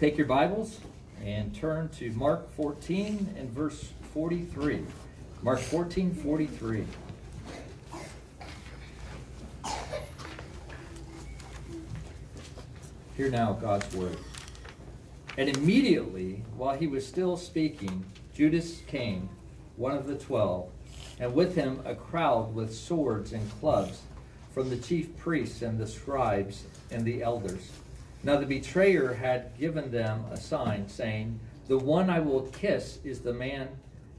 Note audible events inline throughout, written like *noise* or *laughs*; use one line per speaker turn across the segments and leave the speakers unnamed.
Take your Bibles and turn to Mark 14 and verse 43. Mark 14, 43. Hear now God's word. And immediately, while he was still speaking, Judas came, one of the twelve, and with him a crowd with swords and clubs from the chief priests and the scribes and the elders. Now the betrayer had given them a sign, saying, The one I will kiss is the man,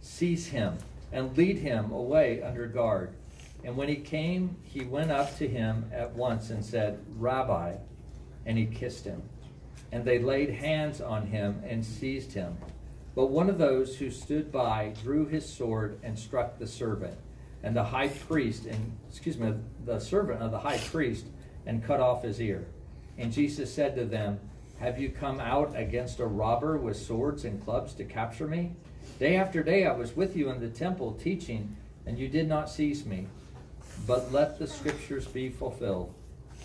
seize him, and lead him away under guard. And when he came, he went up to him at once and said, Rabbi, and he kissed him. And they laid hands on him and seized him. But one of those who stood by drew his sword and struck the servant, and the high priest, and excuse me, the servant of the high priest, and cut off his ear. And Jesus said to them, Have you come out against a robber with swords and clubs to capture me? Day after day I was with you in the temple teaching, and you did not seize me. But let the scriptures be fulfilled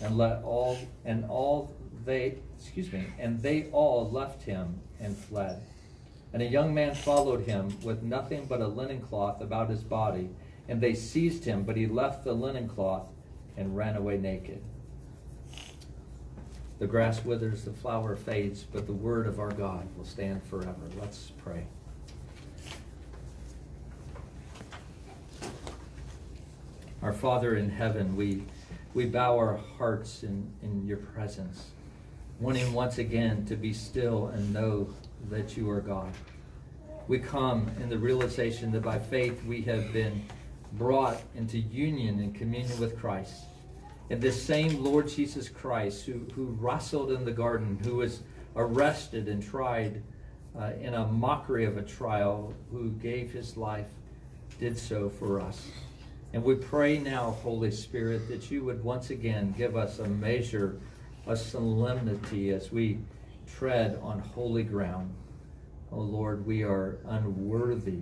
and let all and all they excuse me and they all left him and fled and a young man followed him with nothing but a linen cloth about his body and they seized him but he left the linen cloth and ran away naked the grass withers the flower fades but the word of our god will stand forever let's pray our father in heaven we we bow our hearts in, in your presence, wanting once again to be still and know that you are God. We come in the realization that by faith we have been brought into union and communion with Christ. And this same Lord Jesus Christ who, who wrestled in the garden, who was arrested and tried uh, in a mockery of a trial, who gave his life, did so for us. And we pray now, Holy Spirit, that you would once again give us a measure of solemnity as we tread on holy ground. Oh Lord, we are unworthy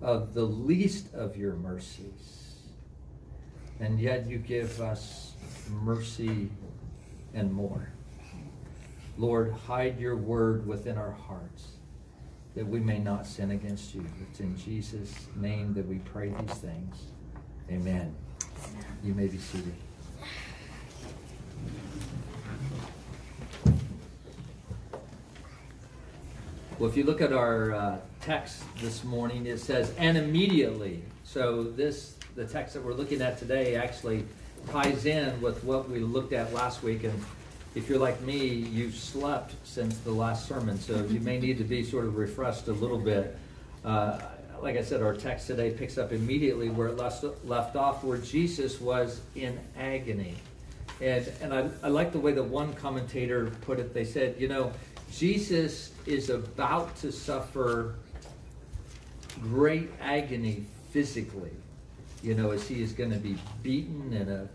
of the least of your mercies. And yet you give us mercy and more. Lord, hide your word within our hearts that we may not sin against you. It's in Jesus' name that we pray these things. Amen. You may be seated. Well, if you look at our uh, text this morning, it says, and immediately. So this, the text that we're looking at today actually ties in with what we looked at last week. And if you're like me, you've slept since the last sermon, so you may need to be sort of refreshed a little bit. Uh, like I said, our text today picks up immediately where it left, left off, where Jesus was in agony. And, and I, I like the way that one commentator put it. They said, you know, Jesus is about to suffer great agony physically, you know, as he is going to be beaten and a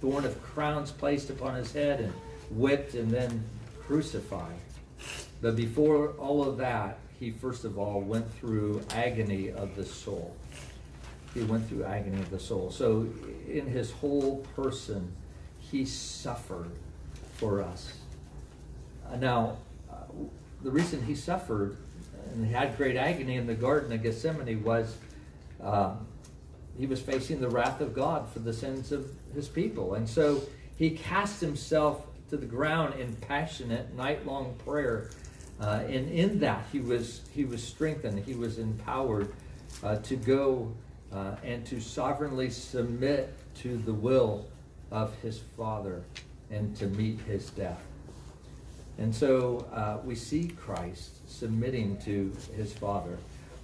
thorn of crowns placed upon his head and whipped and then crucified. But before all of that, he first of all went through agony of the soul. He went through agony of the soul. So, in his whole person, he suffered for us. Uh, now, uh, the reason he suffered and had great agony in the Garden of Gethsemane was uh, he was facing the wrath of God for the sins of his people. And so he cast himself to the ground in passionate night long prayer uh, and in that, he was, he was strengthened, he was empowered uh, to go uh, and to sovereignly submit to the will of his Father and to meet his death. And so uh, we see Christ submitting to his Father.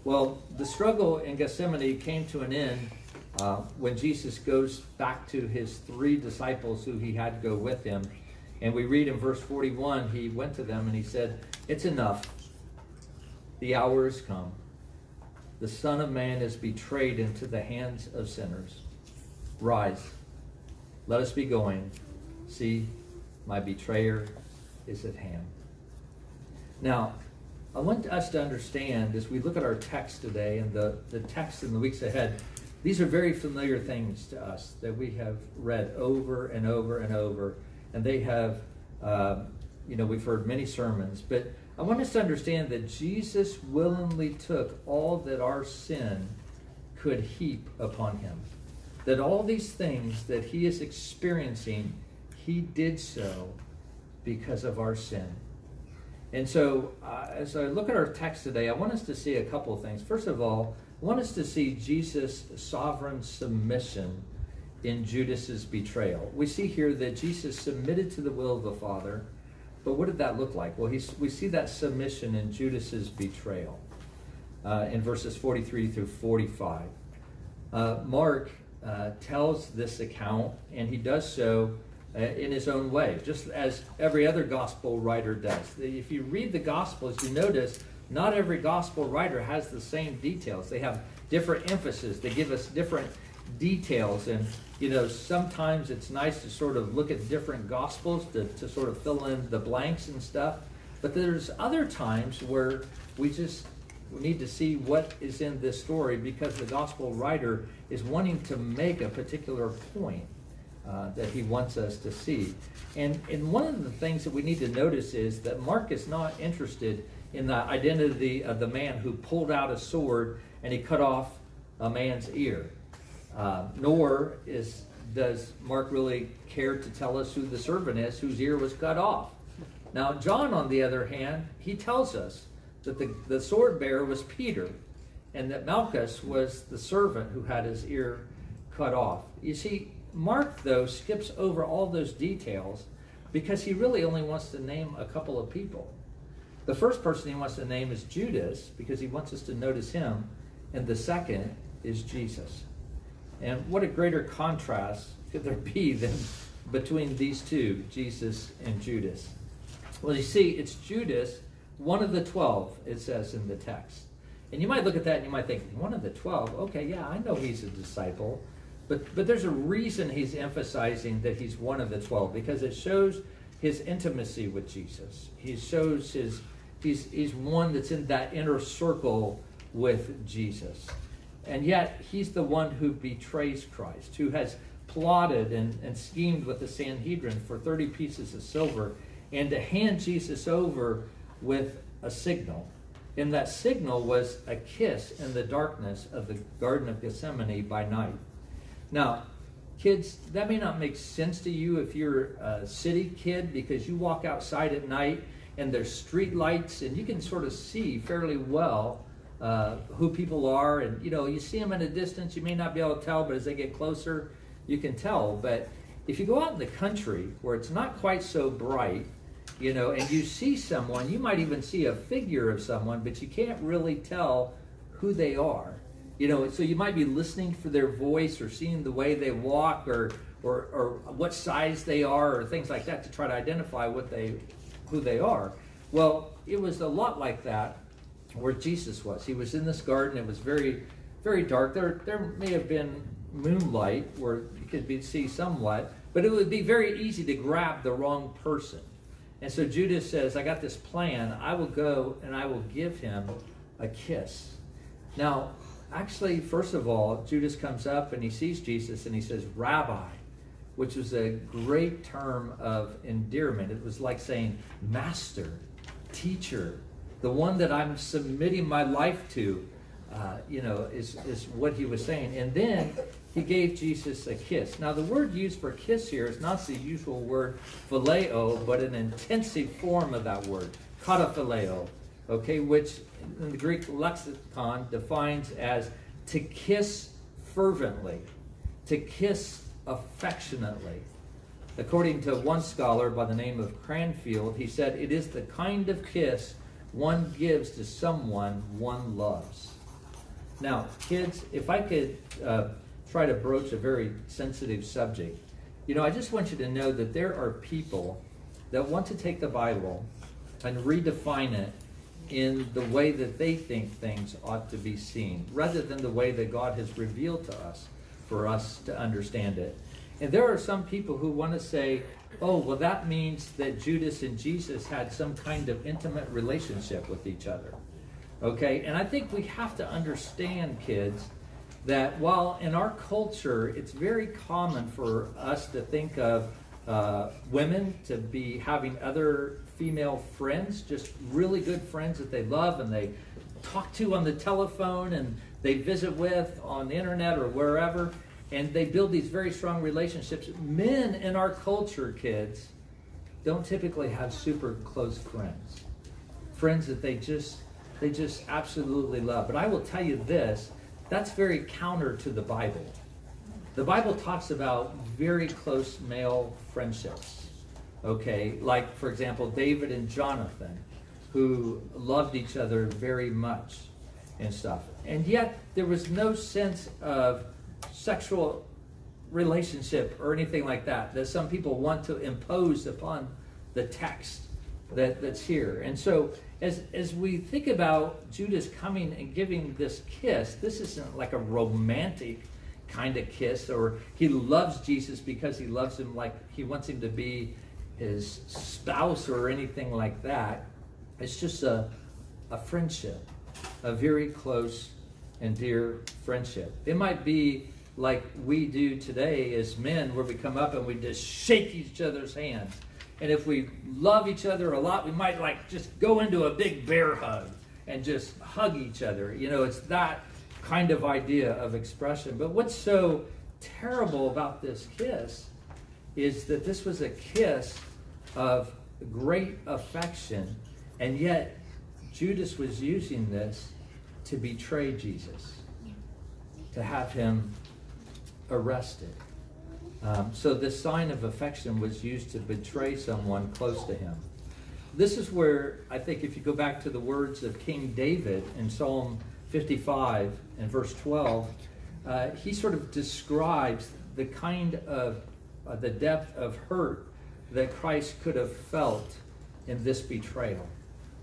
Well, the struggle in Gethsemane came to an end uh, when Jesus goes back to his three disciples who he had go with him. And we read in verse 41, he went to them and he said, it's enough. The hour has come. The Son of Man is betrayed into the hands of sinners. Rise. Let us be going. See, my betrayer is at hand. Now, I want us to understand as we look at our text today and the, the text in the weeks ahead, these are very familiar things to us that we have read over and over and over, and they have uh, you know, we've heard many sermons, but I want us to understand that Jesus willingly took all that our sin could heap upon him. That all these things that he is experiencing, he did so because of our sin. And so, uh, as I look at our text today, I want us to see a couple of things. First of all, Want us to see Jesus' sovereign submission in Judas's betrayal. We see here that Jesus submitted to the will of the Father, but what did that look like? Well, we see that submission in Judas's betrayal uh, in verses 43 through 45. Uh, Mark uh, tells this account, and he does so uh, in his own way, just as every other gospel writer does. If you read the Gospels, you notice not every gospel writer has the same details. They have different emphasis. They give us different details. And, you know, sometimes it's nice to sort of look at different gospels to, to sort of fill in the blanks and stuff. But there's other times where we just we need to see what is in this story because the gospel writer is wanting to make a particular point uh, that he wants us to see. And, and one of the things that we need to notice is that Mark is not interested in the identity of the man who pulled out a sword and he cut off a man's ear. Uh, nor is does Mark really care to tell us who the servant is whose ear was cut off. Now, John, on the other hand, he tells us that the, the sword bearer was Peter and that Malchus was the servant who had his ear cut off. You see, Mark, though, skips over all those details because he really only wants to name a couple of people. The first person he wants to name is Judas because he wants us to notice him, and the second is Jesus. And what a greater contrast could there be *laughs* than between these two, Jesus and Judas? Well, you see, it's Judas, one of the twelve, it says in the text. And you might look at that and you might think, one of the twelve, okay, yeah, I know he's a disciple. But, but there's a reason he's emphasizing that he's one of the 12 because it shows his intimacy with Jesus. He shows his, he's, he's one that's in that inner circle with Jesus. And yet, he's the one who betrays Christ, who has plotted and, and schemed with the Sanhedrin for 30 pieces of silver and to hand Jesus over with a signal. And that signal was a kiss in the darkness of the Garden of Gethsemane by night. Now, kids, that may not make sense to you if you're a city kid because you walk outside at night and there's street lights and you can sort of see fairly well uh, who people are. And, you know, you see them in a distance, you may not be able to tell, but as they get closer, you can tell. But if you go out in the country where it's not quite so bright, you know, and you see someone, you might even see a figure of someone, but you can't really tell who they are. You know, so you might be listening for their voice or seeing the way they walk or, or, or what size they are or things like that to try to identify what they, who they are. Well, it was a lot like that where Jesus was. He was in this garden. It was very, very dark. There, there may have been moonlight where you could be, see somewhat, but it would be very easy to grab the wrong person. And so Judas says, I got this plan. I will go and I will give him a kiss. Now, actually, first of all, Judas comes up and he sees Jesus and he says, Rabbi, which was a great term of endearment. It was like saying, Master, teacher, the one that I'm submitting my life to, uh, you know, is, is what he was saying. And then he gave Jesus a kiss. Now, the word used for kiss here is not the usual word phileo, but an intensive form of that word, kataphileo, okay, which in the Greek lexicon defines as to kiss fervently, to kiss affectionately. According to one scholar by the name of Cranfield, he said, It is the kind of kiss one gives to someone one loves. Now, kids, if I could uh, try to broach a very sensitive subject, you know, I just want you to know that there are people that want to take the Bible and redefine it in the way that they think things ought to be seen, rather than the way that God has revealed to us for us to understand it. And there are some people who want to say, oh, well, that means that Judas and Jesus had some kind of intimate relationship with each other. Okay? And I think we have to understand, kids, that while in our culture it's very common for us to think of uh, women to be having other female friends, just really good friends that they love and they talk to on the telephone and they visit with on the internet or wherever. And they build these very strong relationships. Men in our culture, kids, don't typically have super close friends. Friends that they just they just absolutely love. But I will tell you this, that's very counter to the Bible. The Bible talks about very close male friendships. Okay, like for example, David and Jonathan, who loved each other very much and stuff. And yet there was no sense of sexual relationship or anything like that that some people want to impose upon the text that, that's here. And so as, as we think about Judas coming and giving this kiss, this isn't like a romantic kind of kiss, or he loves Jesus because he loves him like he wants him to be his spouse or anything like that. It's just a, a friendship, a very close and dear friendship. It might be like we do today as men, where we come up and we just shake each other's hands and if we love each other a lot, we might like just go into a big bear hug and just hug each other. You know, it's that kind of idea of expression. But what's so terrible about this kiss is that this was a kiss of great affection, and yet Judas was using this to betray Jesus, to have him arrested. Um, so this sign of affection was used to betray someone close to him. This is where I think if you go back to the words of King David in Psalm 55 and verse 12, uh, he sort of describes the kind of uh, the depth of hurt that Christ could have felt in this betrayal.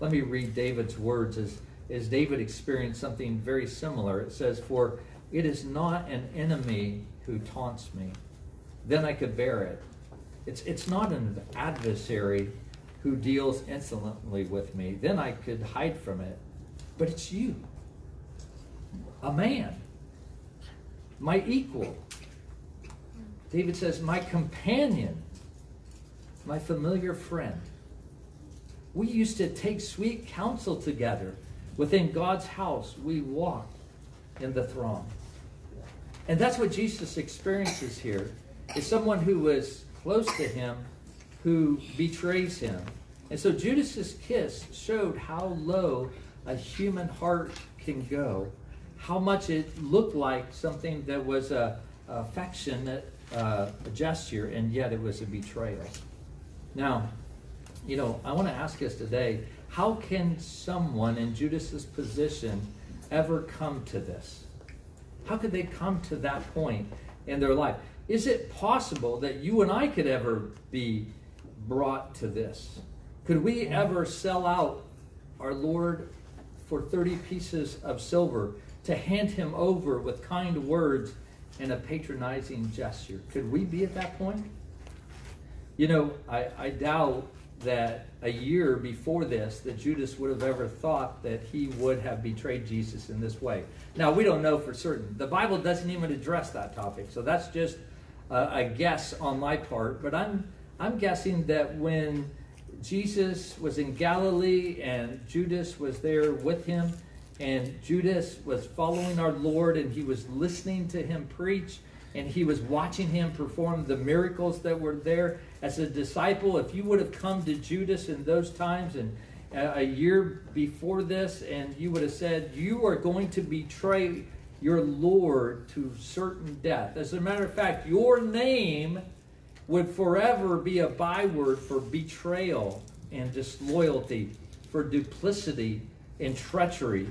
Let me read David's words as, as David experienced something very similar. It says, For it is not an enemy who taunts me then I could bear it. It's, it's not an adversary who deals insolently with me. Then I could hide from it. But it's you, a man, my equal. David says, my companion, my familiar friend. We used to take sweet counsel together. Within God's house, we walked in the throng. And that's what Jesus experiences here is someone who was close to him who betrays him. And so Judas's kiss showed how low a human heart can go, how much it looked like something that was a, affectionate uh, gesture, and yet it was a betrayal. Now, you know, I want to ask us today how can someone in Judas's position ever come to this? How could they come to that point in their life? Is it possible that you and I could ever be brought to this? Could we ever sell out our Lord for 30 pieces of silver to hand him over with kind words and a patronizing gesture? Could we be at that point? You know, I, I doubt that a year before this that Judas would have ever thought that he would have betrayed Jesus in this way. Now, we don't know for certain. The Bible doesn't even address that topic. So that's just a guess on my part, but I'm I'm guessing that when Jesus was in Galilee and Judas was there with him, and Judas was following our Lord and he was listening to him preach and he was watching him perform the miracles that were there as a disciple. If you would have come to Judas in those times and uh, a year before this, and you would have said, You are going to betray your Lord to certain death. As a matter of fact, your name would forever be a byword for betrayal and disloyalty, for duplicity and treachery.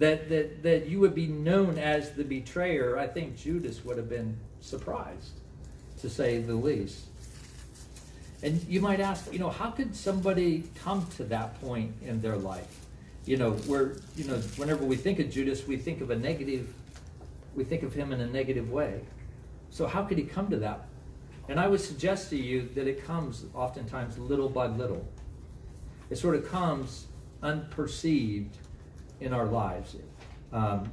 That, that, that you would be known as the betrayer, I think Judas would have been surprised, to say the least. And you might ask, you know, how could somebody come to that point in their life? You know, where, you know, whenever we think of Judas, we think of a negative we think of him in a negative way. So, how could he come to that? And I would suggest to you that it comes oftentimes little by little. It sort of comes unperceived in our lives. Um,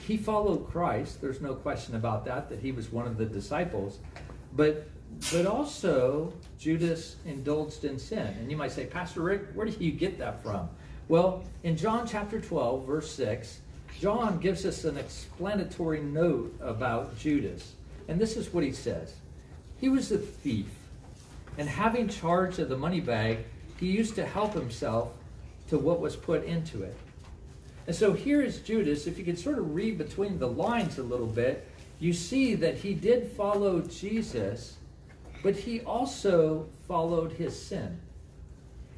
he followed Christ, there's no question about that, that he was one of the disciples. But but also Judas indulged in sin. And you might say, Pastor Rick, where do you get that from? Well, in John chapter 12, verse 6, John gives us an explanatory note about Judas. And this is what he says He was a thief, and having charge of the money bag, he used to help himself to what was put into it. And so here is Judas. If you could sort of read between the lines a little bit, you see that he did follow Jesus, but he also followed his sin.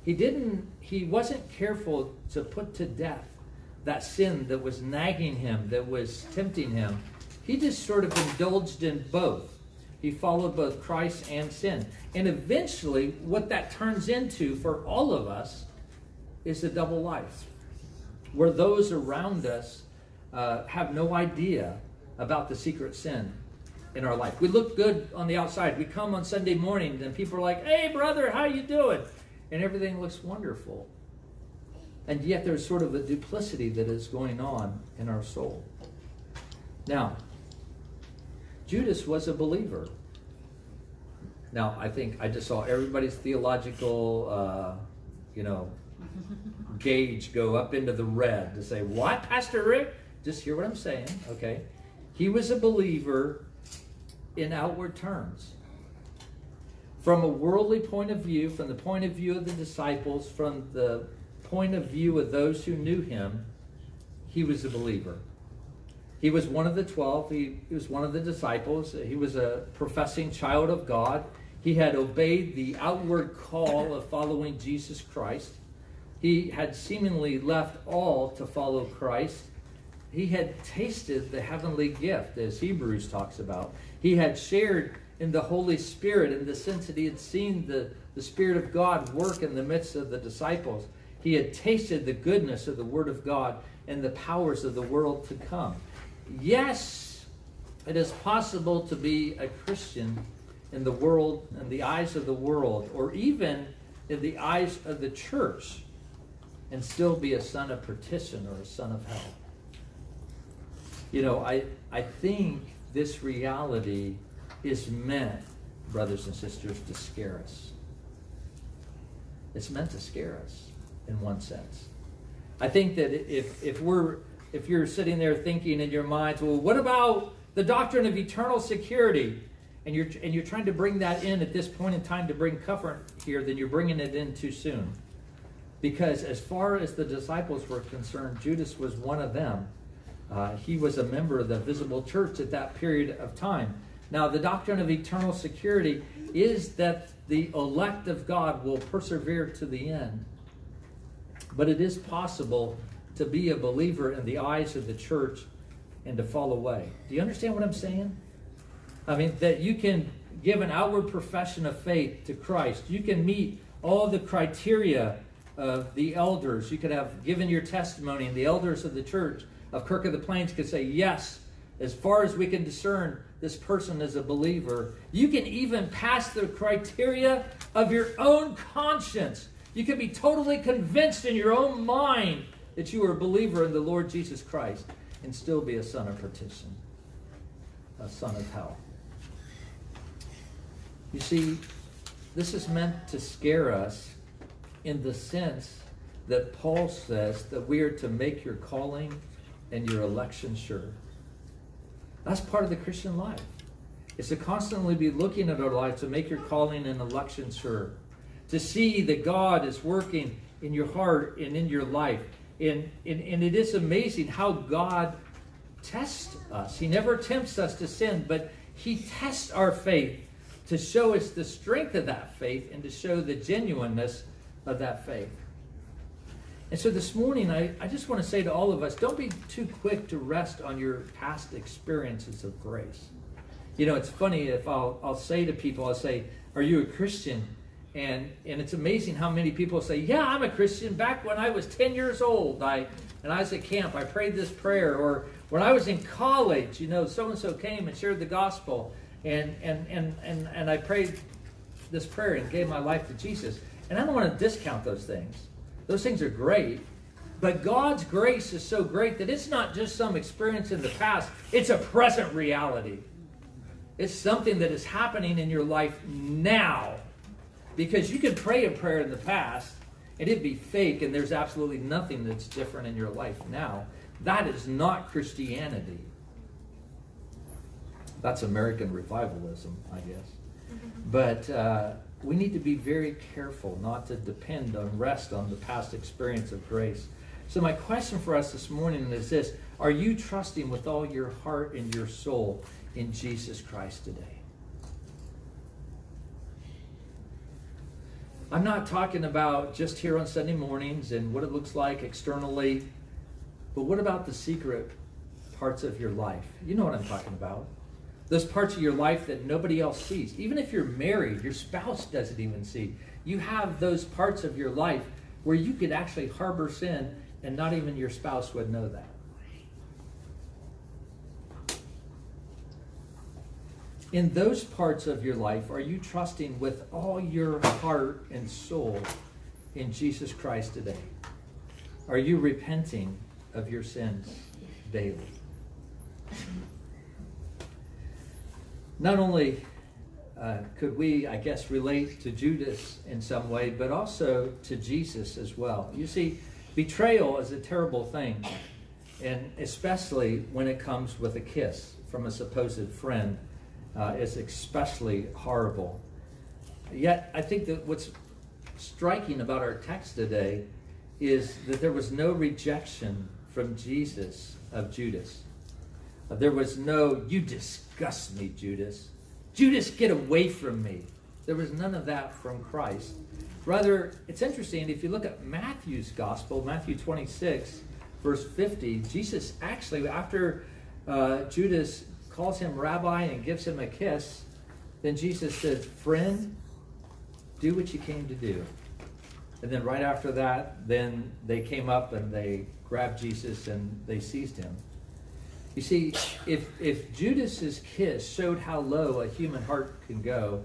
He didn't, he wasn't careful to put to death that sin that was nagging him, that was tempting him. He just sort of indulged in both. He followed both Christ and sin. And eventually, what that turns into for all of us is a double life, where those around us uh, have no idea about the secret sin in our life. We look good on the outside. We come on Sunday morning and people are like, "Hey, brother, how you doing?" And everything looks wonderful. And yet there's sort of a duplicity that is going on in our soul. Now, Judas was a believer. Now, I think I just saw everybody's theological, uh, you know, gauge go up into the red to say, What, Pastor Rick? Just hear what I'm saying, okay? He was a believer in outward terms. From a worldly point of view, from the point of view of the disciples, from the point of view of those who knew him, he was a believer. He was one of the twelve. He, he, was one of the disciples. He was a professing child of God. He had obeyed the outward call of following Jesus Christ. He had seemingly left all to follow Christ. He had tasted the heavenly gift, as Hebrews talks about. He had shared in the Holy Spirit in the sense that he had seen the, the Spirit of God work in the midst of the disciples. He had tasted the goodness of the Word of God and the powers of the world to come. Yes, it is possible to be a Christian in the world, in the eyes of the world, or even in the eyes of the church, and still be a son of perdition or a son of hell. You know, I, I think this reality is meant, brothers and sisters, to scare us. It's meant to scare us in one sense. I think that if, if we're if you're sitting there thinking in your minds, well, what about the doctrine of eternal security? And you're and you're trying to bring that in at this point in time to bring comfort here, then you're bringing it in too soon. Because as far as the disciples were concerned, Judas was one of them. Uh, he was a member of the visible church at that period of time. Now, the doctrine of eternal security is that the elect of God will persevere to the end. But it is possible to be a believer in the eyes of the church and to fall away. Do you understand what I'm saying? I mean, that you can give an outward profession of faith to Christ. You can meet all the criteria of the elders. You could have given your testimony, and the elders of the church of Kirk of the Plains could say, Yes, as far as we can discern, this person is a believer. You can even pass the criteria of your own conscience you can be totally convinced in your own mind that you are a believer in the Lord Jesus Christ and still be a son of perdition, a son of hell. You see, this is meant to scare us in the sense that Paul says that we are to make your calling and your election sure. That's part of the Christian life. It's to constantly be looking at our life to make your calling and election sure to see that God is working in your heart and in your life. And, and, and it is amazing how God tests us. He never tempts us to sin, but He tests our faith to show us the strength of that faith and to show the genuineness of that faith. And so this morning, I, I just want to say to all of us don't be too quick to rest on your past experiences of grace. You know, it's funny if I'll, I'll say to people, I'll say, Are you a Christian? and and it's amazing how many people say, "Yeah, I'm a Christian." Back when I was 10 years old, I and I was at camp, I prayed this prayer. Or when I was in college, you know, so and so came and shared the gospel, and and and and and I prayed this prayer and gave my life to Jesus. And I don't want to discount those things. Those things are great. But God's grace is so great that it's not just some experience in the past, it's a present reality. It's something that is happening in your life now. Because you could pray a prayer in the past and it'd be fake and there's absolutely nothing that's different in your life now. That is not Christianity. That's American revivalism, I guess. But uh, we need to be very careful not to depend on rest on the past experience of grace. So, my question for us this morning is this Are you trusting with all your heart and your soul in Jesus Christ today? I'm not talking about just here on Sunday mornings and what it looks like externally, but what about the secret parts of your life? You know what I'm talking about those parts of your life that nobody else sees. Even if you're married, your spouse doesn't even see. You have those parts of your life where you could actually harbor sin and not even your spouse would know that. In those parts of your life, are you trusting with all your heart and soul in Jesus Christ today? Are you repenting of your sins daily? Not only uh, could we, I guess, relate to Judas in some way, but also to Jesus as well. You see, betrayal is a terrible thing, and especially when it comes with a kiss from a supposed friend, uh, is especially horrible. Yet, I think that what's striking about our text today is that there was no rejection from Jesus of Judas. There was no, you disgust me, Judas. Judas, get away from me. There was none of that from Christ. Rather, it's interesting, if you look at Matthew's gospel, Matthew 26, verse 50, Jesus actually, after uh, Judas calls him rabbi and gives him a kiss, then Jesus says, Friend, do what you came to do. And then right after that, then they came up and they grabbed Jesus and they seized him. You see, if, if Judas's kiss showed how low a human heart can go,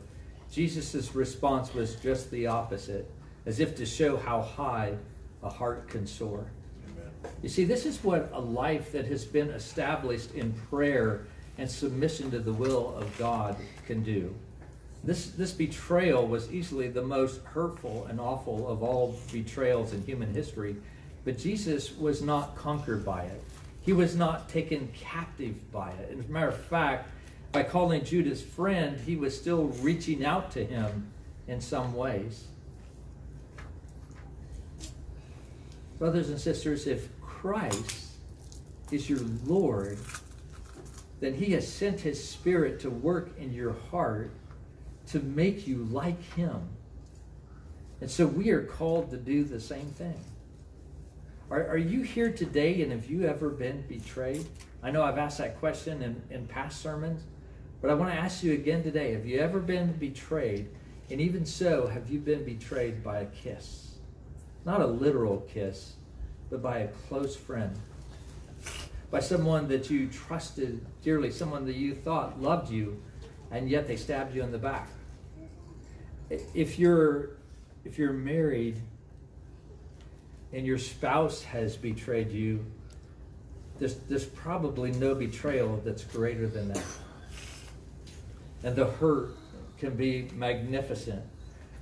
Jesus' response was just the opposite, as if to show how high a heart can soar. Amen. You see, this is what a life that has been established in prayer and submission to the will of God can do. This, this betrayal was easily the most hurtful and awful of all betrayals in human history, but Jesus was not conquered by it. He was not taken captive by it. As a matter of fact, by calling Judas friend, he was still reaching out to him in some ways. Brothers and sisters, if Christ is your Lord, then he has sent his Spirit to work in your heart to make you like him. And so we are called to do the same thing. Are, are you here today and have you ever been betrayed? I know I've asked that question in, in past sermons, but I want to ask you again today have you ever been betrayed? And even so, have you been betrayed by a kiss? Not a literal kiss, but by a close friend. By someone that you trusted dearly, someone that you thought loved you, and yet they stabbed you in the back. If you're if you're married and your spouse has betrayed you, there's, there's probably no betrayal that's greater than that. And the hurt can be magnificent.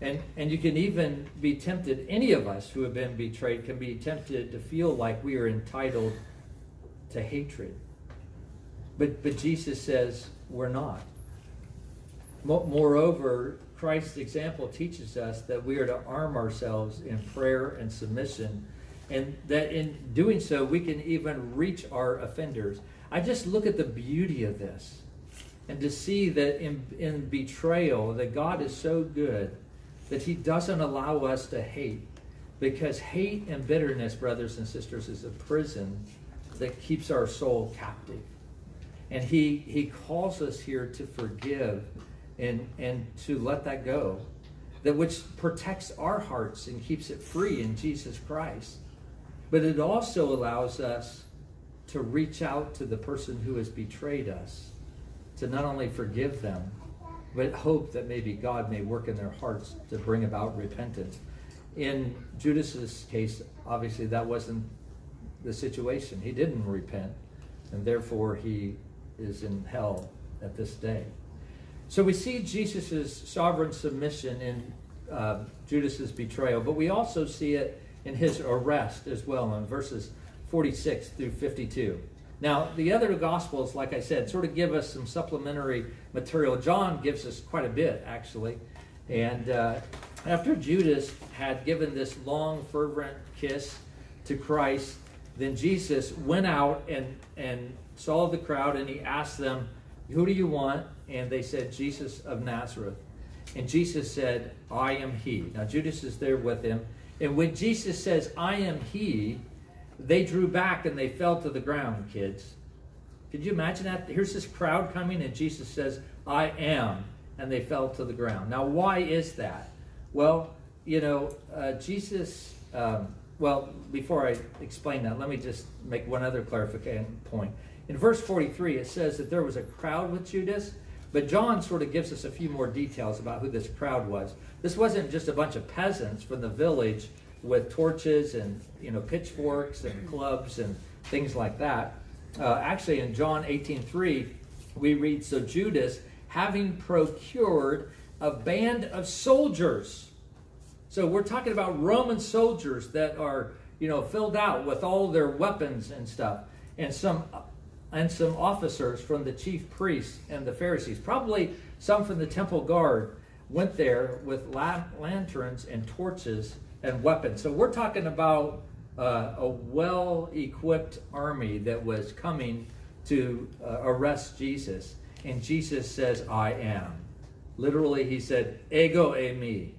And, and you can even be tempted, any of us who have been betrayed can be tempted to feel like we are entitled to hatred. But, but Jesus says we're not. Moreover, Christ's example teaches us that we are to arm ourselves in prayer and submission, and that in doing so, we can even reach our offenders. I just look at the beauty of this and to see that in, in betrayal, that God is so good that He doesn't allow us to hate. Because hate and bitterness, brothers and sisters, is a prison that keeps our soul captive. And He, he calls us here to forgive and, and to let that go, that which protects our hearts and keeps it free in Jesus Christ. But it also allows us to reach out to the person who has betrayed us, to not only forgive them, but hope that maybe God may work in their hearts to bring about repentance. In Judas's case, obviously that wasn't the situation. He didn't repent, and therefore he is in hell at this day. So we see Jesus' sovereign submission in uh, Judas's betrayal, but we also see it in his arrest as well in verses 46 through 52. Now, the other Gospels, like I said, sort of give us some supplementary material. John gives us quite a bit, actually. And uh, after Judas had given this long, fervent kiss to Christ, then Jesus went out and, and saw the crowd and he asked them, Who do you want? And they said, Jesus of Nazareth. And Jesus said, I am he. Now Judas is there with him. And when Jesus says, I am he, they drew back and they fell to the ground, kids. Could you imagine that? Here's this crowd coming and Jesus says, I am. And they fell to the ground. Now, why is that? Well, you know, uh, Jesus, um, well, before I explain that, let me just make one other clarification point. In verse 43, it says that there was a crowd with Judas, but John sort of gives us a few more details about who this crowd was. This wasn't just a bunch of peasants from the village with torches and you know pitchforks and clubs and things like that. Uh, actually, in John 18:3, we read, "So Judas, having procured a band of soldiers." So we're talking about Roman soldiers that are you know filled out with all their weapons and stuff, and some and some officers from the chief priests and the Pharisees, probably some from the temple guard, went there with lanterns and torches and weapons. So we're talking about uh, a well equipped army that was coming to uh, arrest Jesus. And Jesus says, I am. Literally, he said, Ego eimi.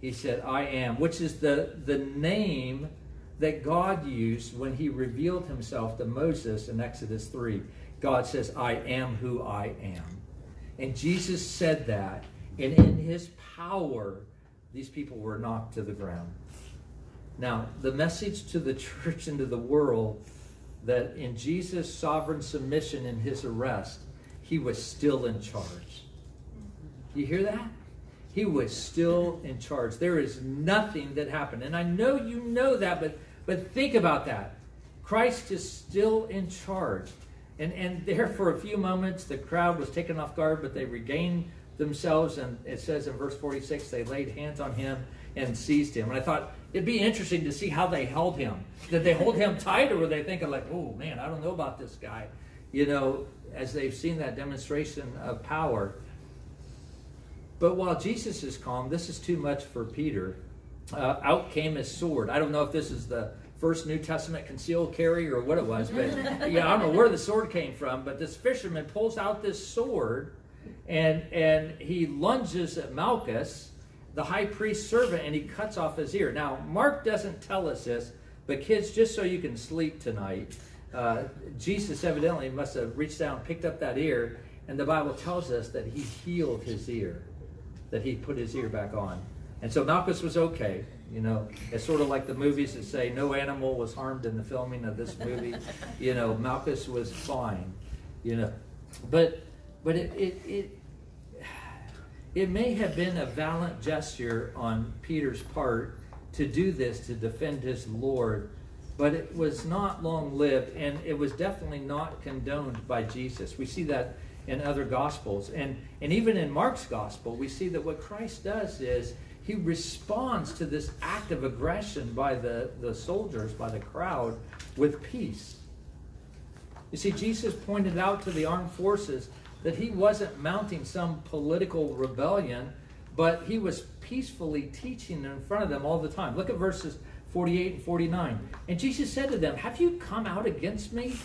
He said, I am, which is the, the name that God used when he revealed himself to Moses in Exodus 3. God says, I am who I am. And Jesus said that, and in his power, these people were knocked to the ground. Now, the message to the *laughs* church and to the world that in Jesus' sovereign submission in his arrest, he was still in charge. You hear that? He was still in charge. There is nothing that happened. And I know you know that, but but think about that. Christ is still in charge. And, and there, for a few moments, the crowd was taken off guard, but they regained themselves. And it says in verse 46, they laid hands on him and seized him. And I thought it'd be interesting to see how they held him. Did they hold him tight, or were they thinking, like, oh man, I don't know about this guy? You know, as they've seen that demonstration of power. But while Jesus is calm, this is too much for Peter uh, out came his sword. I don't know if this is the first New Testament concealed carry or what it was, but *laughs* yeah, I don't know where the sword came from. But this fisherman pulls out this sword and and he lunges at Malchus, the high priest's servant, and he cuts off his ear. Now, Mark doesn't tell us this, but kids, just so you can sleep tonight, uh, Jesus evidently must have reached down, picked up that ear, and the Bible tells us that he healed his ear, that he put his ear back on. And so Malchus was okay. You know, it's sort of like the movies that say no animal was harmed in the filming of this movie. *laughs* you know, Malchus was fine. You know, but but it it it, it may have been a valiant gesture on Peter's part to do this to defend his Lord, but it was not long lived, and it was definitely not condoned by Jesus. We see that in other gospels, and and even in Mark's gospel, we see that what Christ does is he responds to this act of aggression by the, the soldiers, by the crowd, with peace. You see, Jesus pointed out to the armed forces that he wasn't mounting some political rebellion, but he was peacefully teaching in front of them all the time. Look at verses 48 and 49. And Jesus said to them, Have you come out against me?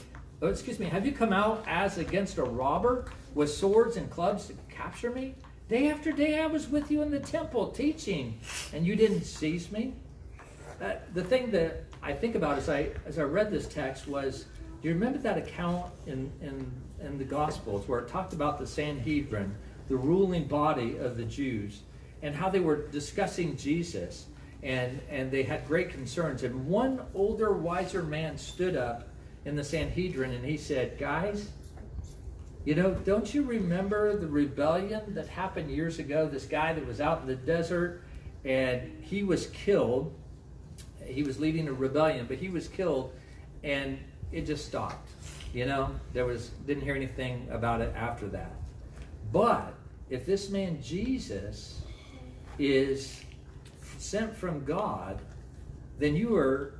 Oh, excuse me, have you come out as against a robber with swords and clubs to capture me? Day after day, I was with you in the temple teaching, and you didn't seize me. Uh, the thing that I think about as I as I read this text was, do you remember that account in in in the Gospels where it talked about the Sanhedrin, the ruling body of the Jews, and how they were discussing Jesus, and and they had great concerns. And one older, wiser man stood up in the Sanhedrin and he said, "Guys." You know, don't you remember the rebellion that happened years ago? This guy that was out in the desert and he was killed. He was leading a rebellion, but he was killed and it just stopped. You know, there was didn't hear anything about it after that. But if this man Jesus is sent from God, then you are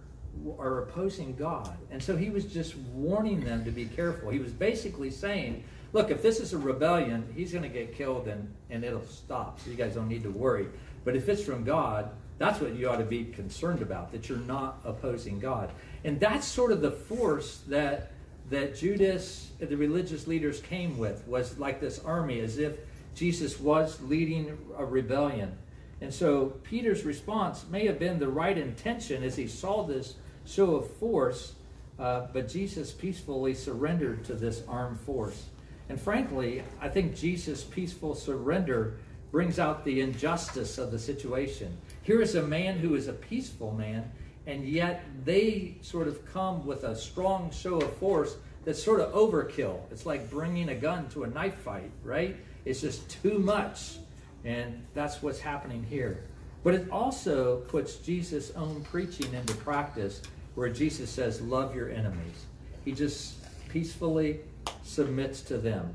are opposing God. And so he was just warning them to be careful. He was basically saying, look, if this is a rebellion, he's going to get killed and, and it'll stop. So you guys don't need to worry. But if it's from God, that's what you ought to be concerned about, that you're not opposing God. And that's sort of the force that that Judas, the religious leaders came with, was like this army, as if Jesus was leading a rebellion. And so Peter's response may have been the right intention as he saw this show of force, uh, but Jesus peacefully surrendered to this armed force. And frankly, I think Jesus' peaceful surrender brings out the injustice of the situation. Here is a man who is a peaceful man, and yet they sort of come with a strong show of force that's sort of overkill. It's like bringing a gun to a knife fight, right? It's just too much. And that's what's happening here. But it also puts Jesus' own preaching into practice where Jesus says, Love your enemies. He just peacefully submits to them.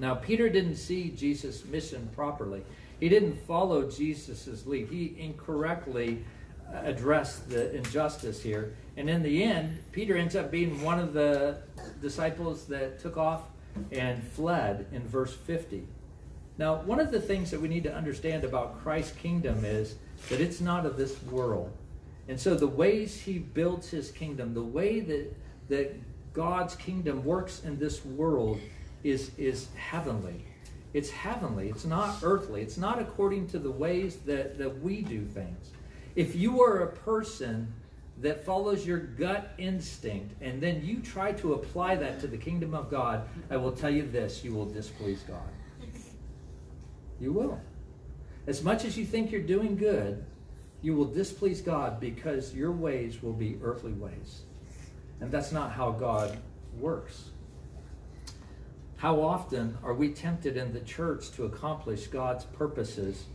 Now, Peter didn't see Jesus' mission properly. He didn't follow Jesus' lead. He incorrectly addressed the injustice here. And in the end, Peter ends up being one of the disciples that took off and fled in verse 50. Now, one of the things that we need to understand about Christ's kingdom is that it's not of this world. And so the ways he builds his kingdom, the way that, that God's kingdom works in this world is, is heavenly. It's heavenly. It's not earthly. It's not according to the ways that, that we do things. If you are a person that follows your gut instinct and then you try to apply that to the kingdom of God, I will tell you this you will displease God. You will. As much as you think you're doing good, you will displease God because your ways will be earthly ways. And that's not how God works. How often are we tempted in the church to accomplish God's purposes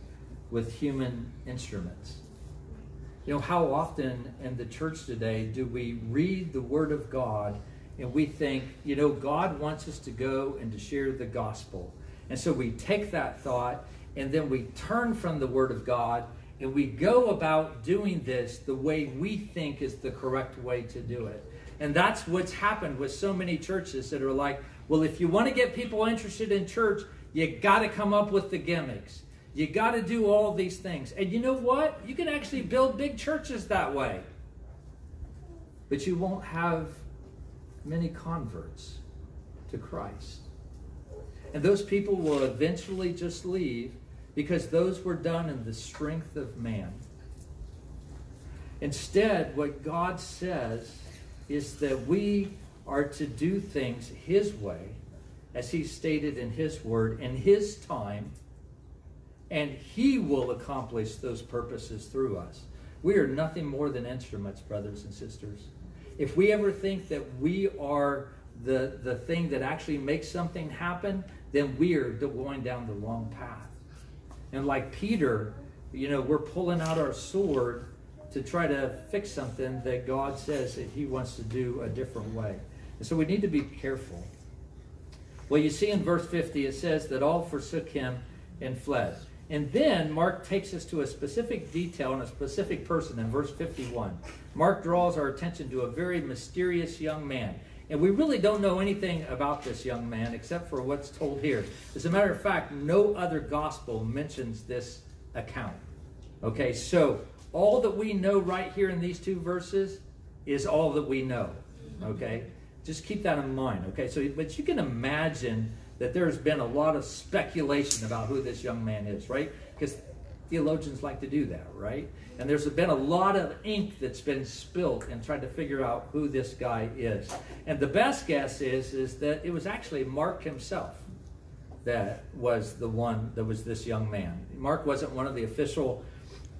with human instruments? You know, how often in the church today do we read the Word of God and we think, you know, God wants us to go and to share the gospel. And so we take that thought and then we turn from the Word of God and we go about doing this the way we think is the correct way to do it. And that's what's happened with so many churches that are like, well, if you want to get people interested in church, you got to come up with the gimmicks. You got to do all these things. And you know what? You can actually build big churches that way. But you won't have many converts to Christ. And those people will eventually just leave because those were done in the strength of man. Instead, what God says is that we are to do things His way, as He stated in His word, in His time and He will accomplish those purposes through us. We are nothing more than instruments, brothers and sisters. If we ever think that we are the, the thing that actually makes something happen, then we are going down the wrong path. And like Peter, you know, we're pulling out our sword to try to fix something that God says that He wants to do a different way. And so we need to be careful. Well, you see in verse 50, it says that all forsook him and fled. And then Mark takes us to a specific detail and a specific person in verse 51. Mark draws our attention to a very mysterious young man. And we really don't know anything about this young man except for what's told here. As a matter of fact, no other gospel mentions this account. Okay, so all that we know right here in these two verses is all that we know. Mm-hmm. Okay? Just keep that in mind. Okay, so but you can imagine that there's been a lot of speculation about who this young man is, right? Because theologians like to do that, right? And there's been a lot of ink that's been spilt and tried to figure out who this guy is. And the best guess is is that it was actually Mark himself that was the one that was this young man. Mark wasn't one of the official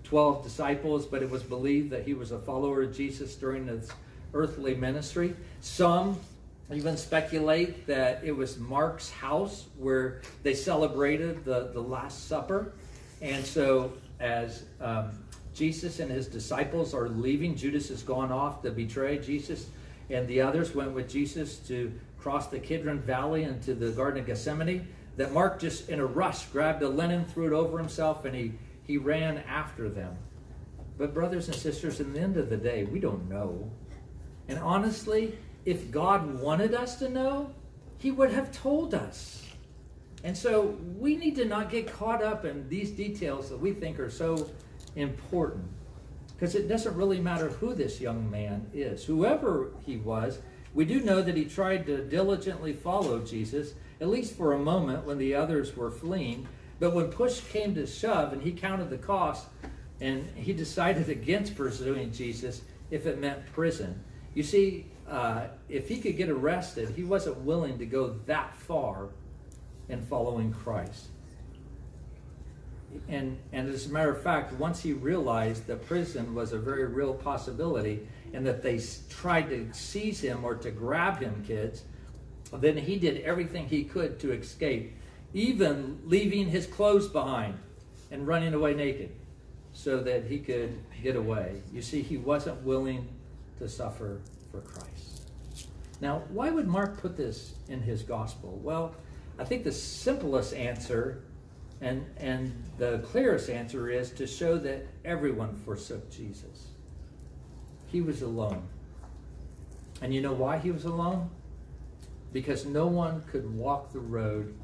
12 disciples, but it was believed that he was a follower of Jesus during his earthly ministry. Some even speculate that it was Mark's house where they celebrated the, the Last Supper. And so, as um, Jesus and his disciples are leaving, Judas has gone off to betray Jesus, and the others went with Jesus to cross the Kidron Valley into the Garden of Gethsemane. that Mark just in a rush grabbed a linen, threw it over himself, and he, he ran after them. But, brothers and sisters, in the end of the day, we don't know. And honestly, if God wanted us to know, He would have told us. And so we need to not get caught up in these details that we think are so important. Because it doesn't really matter who this young man is. Whoever he was, we do know that he tried to diligently follow Jesus, at least for a moment when the others were fleeing. But when push came to shove and he counted the cost, and he decided *laughs* against pursuing Jesus if it meant prison. You see, uh, if he could get arrested, he wasn't willing to go that far in following Christ. And, and as a matter of fact, once he realized that prison was a very real possibility and that they tried to seize him or to grab him, kids, then he did everything he could to escape, even leaving his clothes behind and running away naked so that he could get away. You see, he wasn't willing to suffer for Christ. Now, why would Mark put this in his gospel? Well, I think the simplest answer and, and the clearest answer is to show that everyone forsook Jesus. He was alone. And you know why he was alone? Because no one could walk the road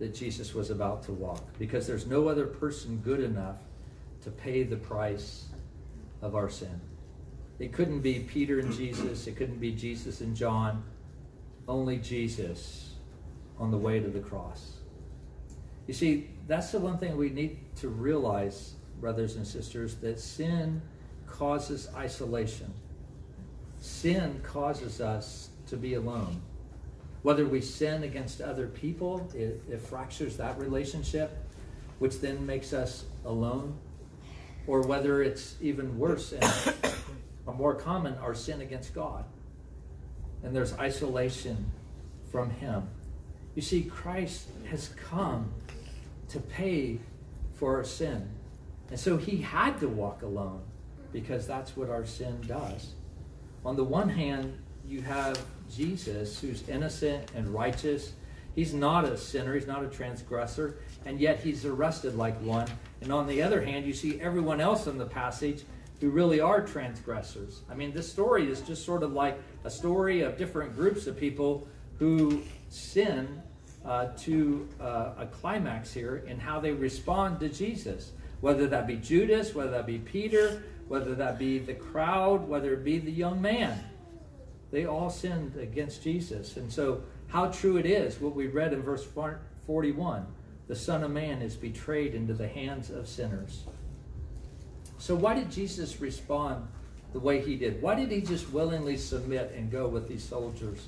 that Jesus was about to walk. Because there's no other person good enough to pay the price of our sin. It couldn't be Peter and Jesus, it couldn't be Jesus and John, only Jesus on the way to the cross. You see, that's the one thing we need to realize, brothers and sisters, that sin causes isolation. Sin causes us to be alone. Whether we sin against other people, it, it fractures that relationship, which then makes us alone or whether it's even worse and or more common, our sin against God. And there's isolation from Him. You see, Christ has come to pay for our sin. And so He had to walk alone because that's what our sin does. On the one hand, you have Jesus who's innocent and righteous. He's not a sinner, he's not a transgressor, and yet he's arrested like one and on the other hand, you see everyone else in the passage who really are transgressors. I mean, this story is just sort of like a story of different groups of people who sin uh, to uh, a climax here in how they respond to Jesus. Whether that be Judas, whether that be Peter, whether that be the crowd, whether it be the young man. They all sinned against Jesus. And so, how true it is, what we read in verse 41 the Son of Man is betrayed into the hands of sinners. So, why did Jesus respond the way he did? Why did he just willingly submit and go with these soldiers?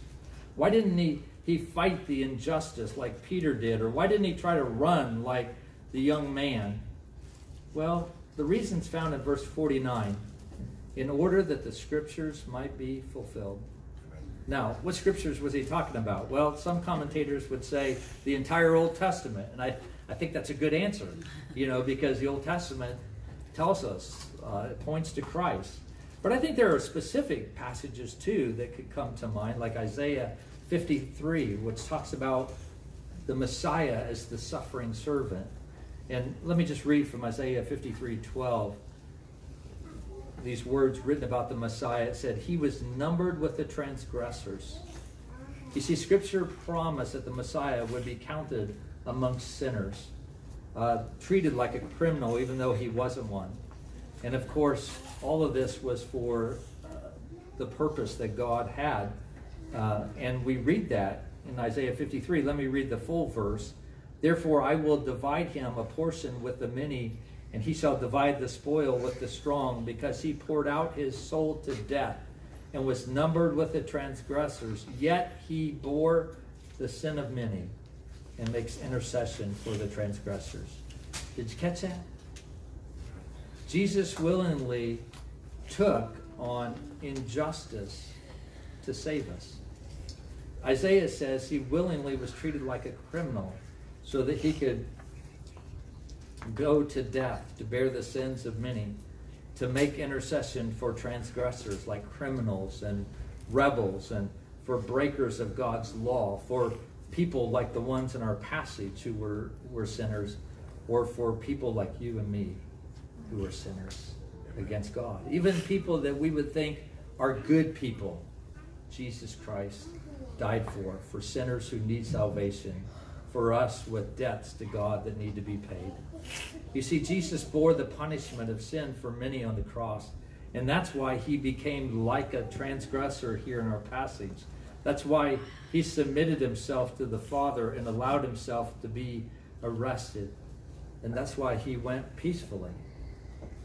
Why didn't he, he fight the injustice like Peter did? Or why didn't he try to run like the young man? Well, the reason's found in verse 49 in order that the scriptures might be fulfilled. Now, what scriptures was he talking about? Well, some commentators would say the entire Old Testament, and I, I think that's a good answer, you know, because the Old Testament tells us, uh, it points to Christ. But I think there are specific passages too that could come to mind, like Isaiah 53, which talks about the Messiah as the suffering servant. And let me just read from Isaiah 53 12 these words written about the Messiah, it said, He was numbered with the transgressors. You see, Scripture promised that the Messiah would be counted amongst sinners, uh, treated like a criminal, even though he wasn't one. And of course, all of this was for uh, the purpose that God had. Uh, and we read that in Isaiah 53. Let me read the full verse. Therefore, I will divide him a portion with the many and he shall divide the spoil with the strong, because he poured out his soul to death and was numbered with the transgressors. Yet he bore the sin of many and makes intercession for the transgressors. Did you catch that? Jesus willingly took on injustice to save us. Isaiah says he willingly was treated like a criminal so that he could go to death to bear the sins of many, to make intercession for transgressors like criminals and rebels and for breakers of God's law, for people like the ones in our passage who were, were sinners, or for people like you and me who are sinners against God. Even people that we would think are good people, Jesus Christ died for, for sinners who need salvation, for us with debts to God that need to be paid. You see, Jesus bore the punishment of sin for many on the cross, and that's why he became like a transgressor here in our passage. That's why he submitted himself to the Father and allowed himself to be arrested. And that's why he went peacefully.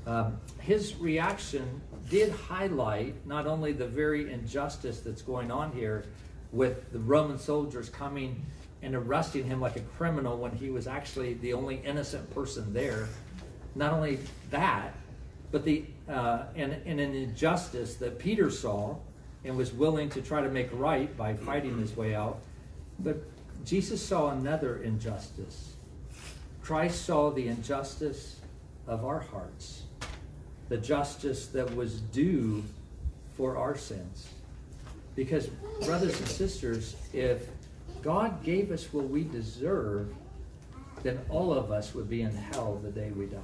Um, his reaction did highlight not only the very injustice that's going on here with the Roman soldiers coming and arresting him like a criminal when he was actually the only innocent person there. Not only that, but the uh, and, and an injustice that Peter saw and was willing to try to make right by fighting his way out. But Jesus saw another injustice. Christ saw the injustice of our hearts, the justice that was due for our sins. Because, brothers and sisters, if God gave us what we deserve, then all of us would be in hell the day we died.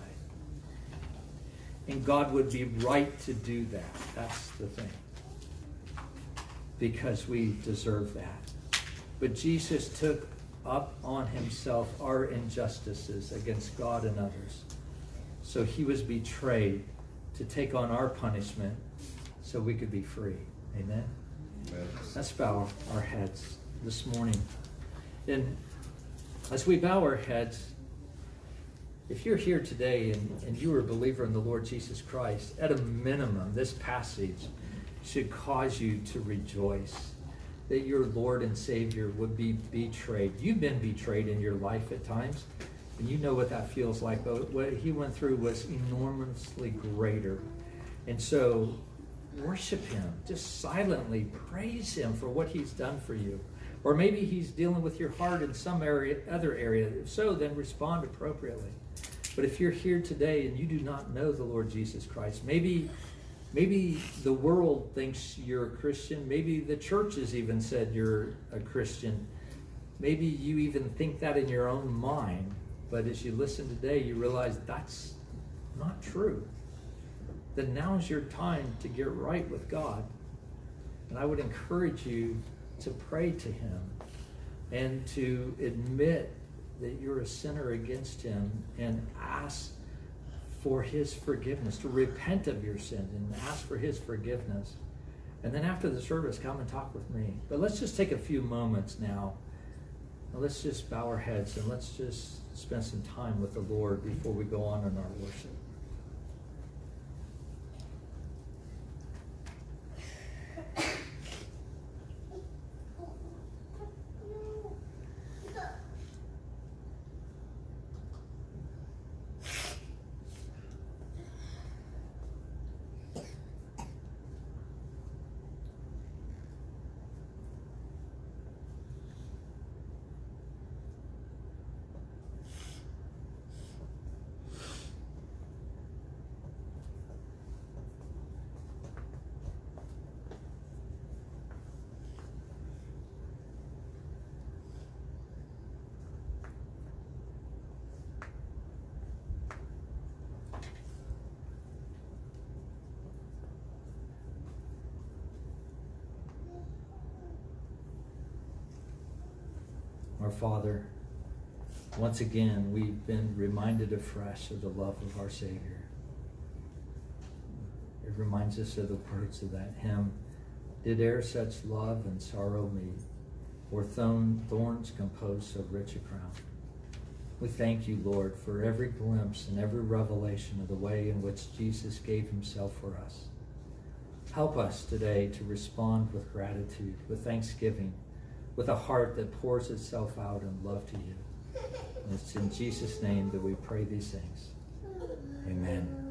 And God would be right to do that. That's the thing. Because we deserve that. But Jesus took up on himself our injustices against God and others. So he was betrayed to take on our punishment so we could be free. Amen? Amen. Let's bow our heads this morning. And as we bow our heads, if you're here today and, and you are a believer in the Lord Jesus Christ, at a minimum, this passage should cause you to rejoice that your Lord and Savior would be betrayed. You've been betrayed in your life at times, and you know what that feels like. But what he went through was enormously greater. And so, worship him. Just silently praise him for what he's done for you. Or maybe he's dealing with your heart in some area, other area. If so, then respond appropriately. But if you're here today and you do not know the Lord Jesus Christ, maybe maybe the world thinks you're a Christian. Maybe the church has even said you're a Christian. Maybe you even think that in your own mind. But as you listen today, you realize that's not true. Then now's your time to get right with God. And I would encourage you to pray to Him and to admit that you're a sinner against Him and ask for His forgiveness, to repent of your sin and ask for His forgiveness. And then after the service, come and talk with me. But let's just take a few moments now. Let's just bow our heads and let's just spend some time with the Lord before we go on in our worship. Our Father, once again, we've been reminded afresh of the love of our Savior. It reminds us of the words of that hymn Did e'er such love and sorrow meet, or thorns compose so rich a crown? We thank you, Lord, for every glimpse and every revelation of the way in which Jesus gave himself for us. Help us today to respond with gratitude, with thanksgiving with a heart that pours itself out in love to you. And it's in Jesus' name that we pray these things. Amen.